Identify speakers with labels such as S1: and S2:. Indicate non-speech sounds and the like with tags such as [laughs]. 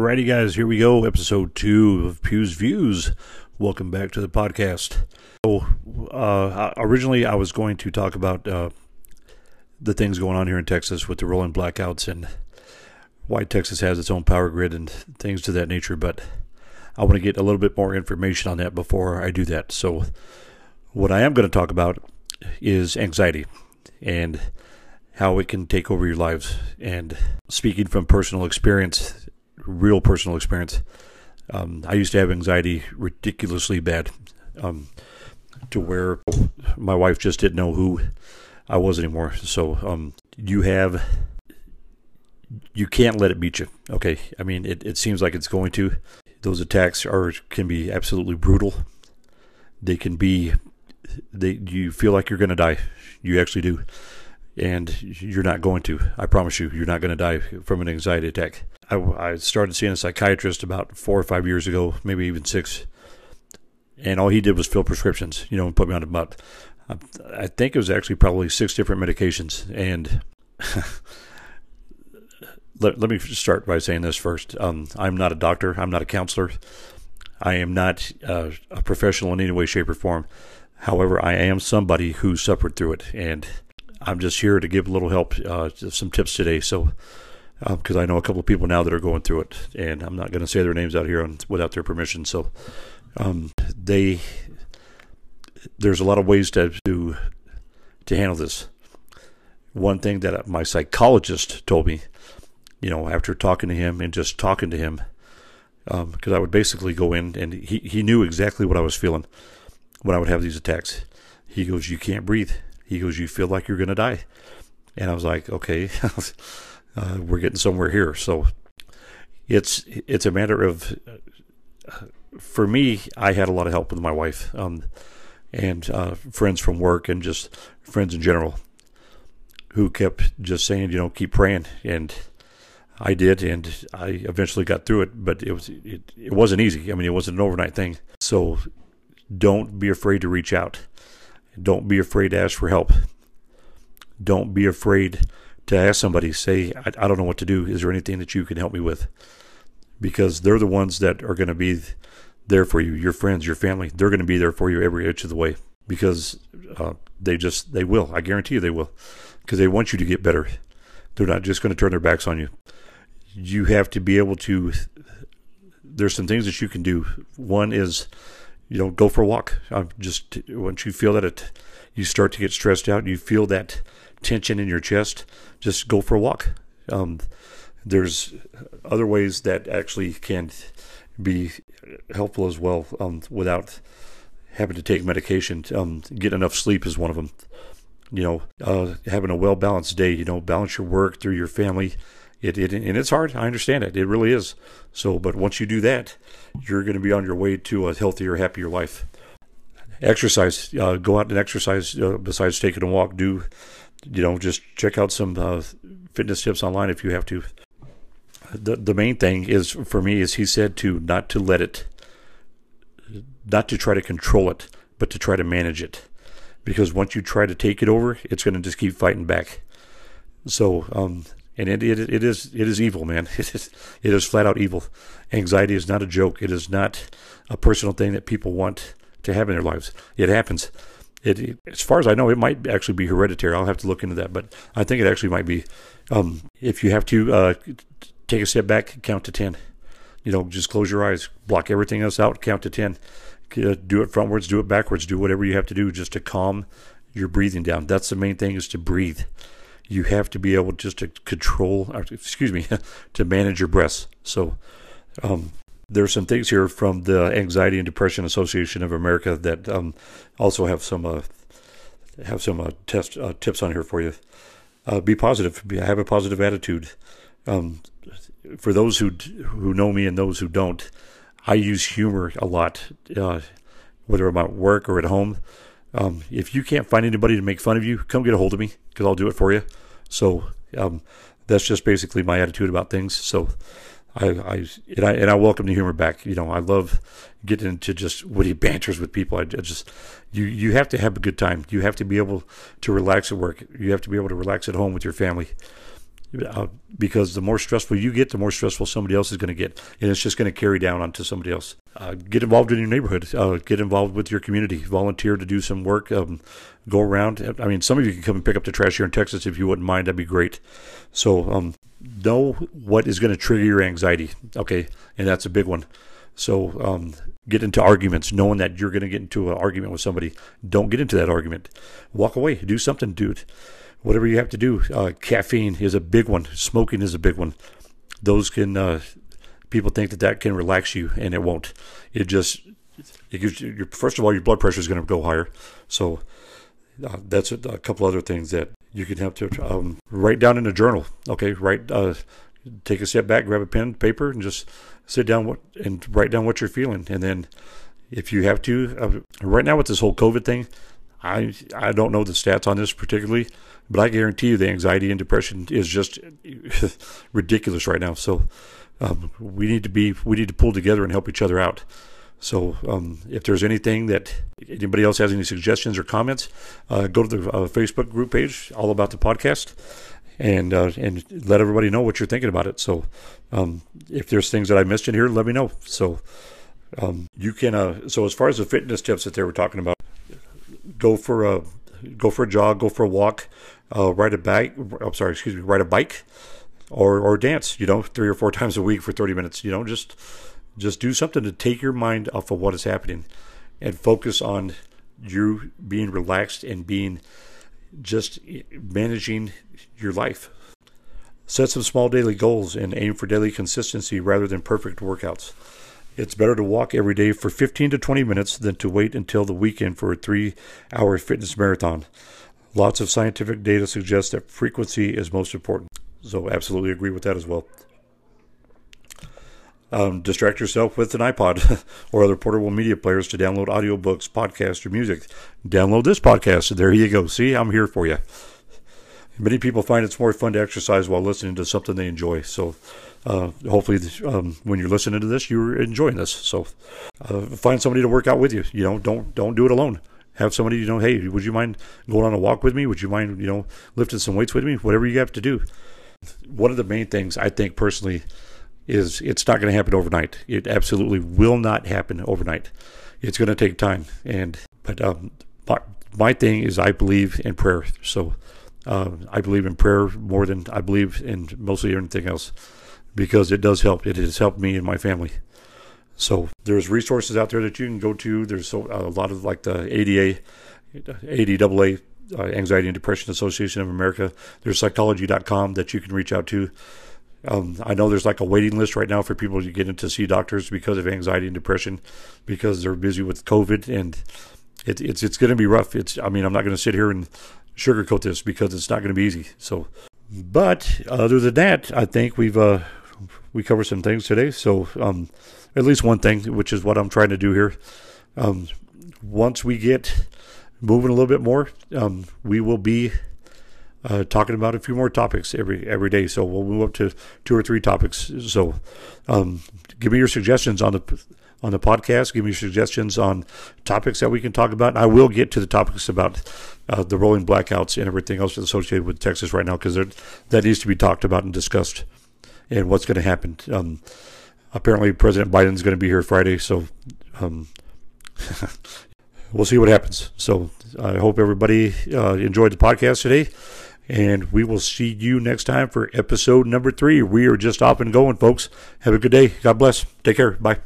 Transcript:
S1: Alrighty, guys, here we go. Episode two of Pew's Views. Welcome back to the podcast. So, uh, originally, I was going to talk about uh, the things going on here in Texas with the rolling blackouts and why Texas has its own power grid and things to that nature, but I want to get a little bit more information on that before I do that. So, what I am going to talk about is anxiety and how it can take over your lives. And speaking from personal experience, real personal experience, um, I used to have anxiety ridiculously bad um, to where my wife just didn't know who I was anymore. So um, you have, you can't let it beat you. Okay. I mean, it, it seems like it's going to. Those attacks are can be absolutely brutal. They can be, they you feel like you're going to die. You actually do and you're not going to. I promise you, you're not going to die from an anxiety attack. I, I, started seeing a psychiatrist about four or five years ago, maybe even six, and all he did was fill prescriptions, you know, and put me on about. I think it was actually probably six different medications, and [laughs] let, let me start by saying this first. Um, I'm not a doctor. I'm not a counselor. I am not uh, a professional in any way, shape, or form. However, I am somebody who suffered through it, and I'm just here to give a little help, uh, some tips today. So, because uh, I know a couple of people now that are going through it, and I'm not going to say their names out here on, without their permission. So, um, they there's a lot of ways to, to to handle this. One thing that my psychologist told me, you know, after talking to him and just talking to him, because um, I would basically go in and he, he knew exactly what I was feeling when I would have these attacks. He goes, "You can't breathe." He goes, "You feel like you're going to die," and I was like, "Okay, [laughs] uh, we're getting somewhere here." So it's it's a matter of uh, for me. I had a lot of help with my wife um, and uh, friends from work and just friends in general who kept just saying, you know, keep praying and. I did, and I eventually got through it. But it was it, it wasn't easy. I mean, it wasn't an overnight thing. So don't be afraid to reach out. Don't be afraid to ask for help. Don't be afraid to ask somebody, say, I, I don't know what to do. Is there anything that you can help me with? Because they're the ones that are going to be there for you, your friends, your family. They're going to be there for you every inch of the way because uh, they just, they will. I guarantee you they will because they want you to get better. They're not just going to turn their backs on you. You have to be able to, there's some things that you can do. One is, you know, go for a walk. Uh, just once you feel that it, you start to get stressed out, you feel that tension in your chest, just go for a walk. Um, there's other ways that actually can be helpful as well um, without having to take medication. Um, get enough sleep is one of them. You know, uh, having a well balanced day. You know, balance your work through your family it, it and it's hard. I understand it. It really is. So, but once you do that, you're going to be on your way to a healthier, happier life. Exercise. Uh, go out and exercise. Uh, besides taking a walk, do you know just check out some uh, fitness tips online if you have to. The the main thing is for me is he said to not to let it, not to try to control it, but to try to manage it, because once you try to take it over, it's going to just keep fighting back. So um, and it, it, it is it is evil, man. [laughs] It is it is flat out evil. Anxiety is not a joke. It is not a personal thing that people want to have in their lives. It happens. It, as far as I know, it might actually be hereditary. I'll have to look into that, but I think it actually might be. Um, if you have to uh, take a step back, count to ten. You know, just close your eyes, block everything else out, count to ten. Uh, do it frontwards, do it backwards, do whatever you have to do just to calm your breathing down. That's the main thing is to breathe you have to be able just to control, excuse me, [laughs] to manage your breaths. So um, there's some things here from the Anxiety and Depression Association of America that um, also have some uh, have some uh, test uh, tips on here for you. Uh, be positive. Be, have a positive attitude. Um, for those who who know me and those who don't, I use humor a lot, uh, whether I'm at work or at home. Um, if you can't find anybody to make fun of you, come get a hold of me because I'll do it for you. So um, that's just basically my attitude about things. So I, I and I and I welcome the humor back. You know, I love getting into just witty [laughs] banters with people. I, I just you you have to have a good time. You have to be able to relax at work. You have to be able to relax at home with your family. uh, because the more stressful you get, the more stressful somebody else is going to get, and it's just going to carry down onto somebody else. Uh, get involved in your neighborhood. Uh, get involved with your community. Volunteer to do some work. Um, go around. I mean, some of you can come and pick up the trash here in Texas if you wouldn't mind. That'd be great. So um, know what is going to trigger your anxiety. Okay, and that's a big one. So um, get into arguments, knowing that you're going to get into an argument with somebody. Don't get into that argument. Walk away. Do something, dude. Whatever you have to do. Uh, caffeine is a big one. Smoking is a big one. Those can uh, people think that that can relax you, and it won't. It just it gives you, first of all your blood pressure is going to go higher. So uh, that's a, a, couple other things that you can have to um, write down in a journal. Okay, write. Uh, take a step back, grab a pen, paper, and just sit down what, and write down what you're feeling. And then, if you have to, uh, right now with this whole COVID thing, I I don't know the stats on this particularly, but I guarantee you the anxiety and depression is just [laughs] ridiculous right now. So um, we need to be we need to pull together and help each other out. So um, if there's anything that anybody else has any suggestions or comments, uh, go to the uh, Facebook group page all about the podcast and uh, and let everybody know what you're thinking about it. So um, if there's things that I missed in here, let me know. So um, you can. Uh, so as far as the fitness tips that they were talking about, go for a go for a jog, go for a walk, uh, ride a bike. I'm sorry, excuse me, ride a bike, or or dance. You know, three or four [laughs] times a week for 30 minutes. You know, just just do something to take your mind off of what is happening, and focus on you being relaxed and being just managing your life. Set some small daily goals and aim for daily consistency rather than perfect workouts. It's better to walk every day for 15 to 20 minutes than to wait until the weekend for a three hour fitness marathon. Lots of scientific data suggests that frequency is most important. So, absolutely agree with that as well. Um, distract yourself with an iPod [laughs] or other portable media players to download audiobooks, podcasts, or music. Download this podcast. There you go. See, I'm here for you. Many people find it's more fun to exercise while listening to something they enjoy. So, uh, hopefully, um, when you're listening to this, you're enjoying this. So, uh, find somebody to work out with you. You know, don't don't do it alone. Have somebody. You know, hey, would you mind going on a walk with me? Would you mind, you know, lifting some weights with me? Whatever you have to do. One of the main things I think personally is it's not going to happen overnight. It absolutely will not happen overnight. It's going to take time. And but um, my, my thing is I believe in prayer. So uh, I believe in prayer more than I believe in mostly anything else because it does help. It has helped me and my family. So there's resources out there that you can go to. There's a lot of like the ADA, ADAA, uh, Anxiety and Depression Association of America. There's psychology.com that you can reach out to. Um, I know there's like a waiting list right now for people to get in to see doctors because of anxiety and depression because they're busy with COVID and it, it's it's going to be rough. It's I mean I'm not going to sit here and sugarcoat this because it's not going to be easy. So, but other than that, I think we've uh, we covered some things today. So um, at least one thing, which is what I'm trying to do here. Um, once we get moving a little bit more, um, we will be uh, talking about a few more topics every every day. So we'll move up to two or three topics. So um, give me your suggestions on the on the podcast. Give me suggestions on topics that we can talk about. And I will get to the topics about uh, the rolling blackouts and everything else associated with Texas right now because that needs to be talked about and discussed and what's going to happen. Um, apparently, President Biden is going to be here Friday, so um, [laughs] we'll see what happens. So I hope everybody uh, enjoyed the podcast today. And we will see you next time for episode number three. We are just off and going, folks. Have a good day. God bless. Take care. Bye.